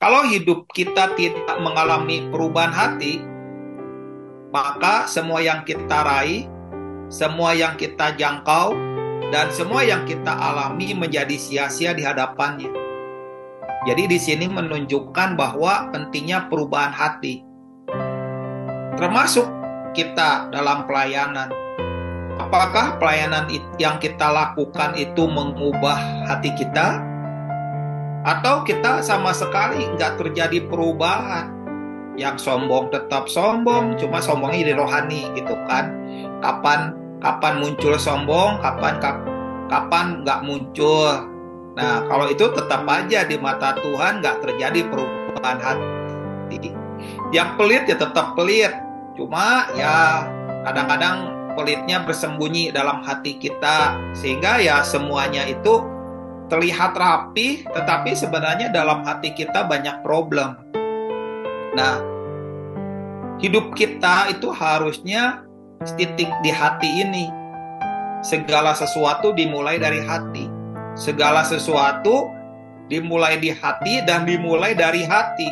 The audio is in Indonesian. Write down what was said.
Kalau hidup kita tidak mengalami perubahan hati, maka semua yang kita raih, semua yang kita jangkau, dan semua yang kita alami menjadi sia-sia di hadapannya. Jadi di sini menunjukkan bahwa pentingnya perubahan hati. Termasuk kita dalam pelayanan. Apakah pelayanan yang kita lakukan itu mengubah hati kita? Atau kita sama sekali nggak terjadi perubahan? Yang sombong tetap sombong, cuma sombongnya di rohani gitu kan. Kapan kapan muncul sombong, kapan kapan nggak muncul. Nah kalau itu tetap aja di mata Tuhan nggak terjadi perubahan hati. Yang pelit ya tetap pelit, cuma ya kadang-kadang pelitnya bersembunyi dalam hati kita sehingga ya semuanya itu terlihat rapi, tetapi sebenarnya dalam hati kita banyak problem. Nah, hidup kita itu harusnya titik di hati ini. Segala sesuatu dimulai dari hati. Segala sesuatu dimulai di hati dan dimulai dari hati.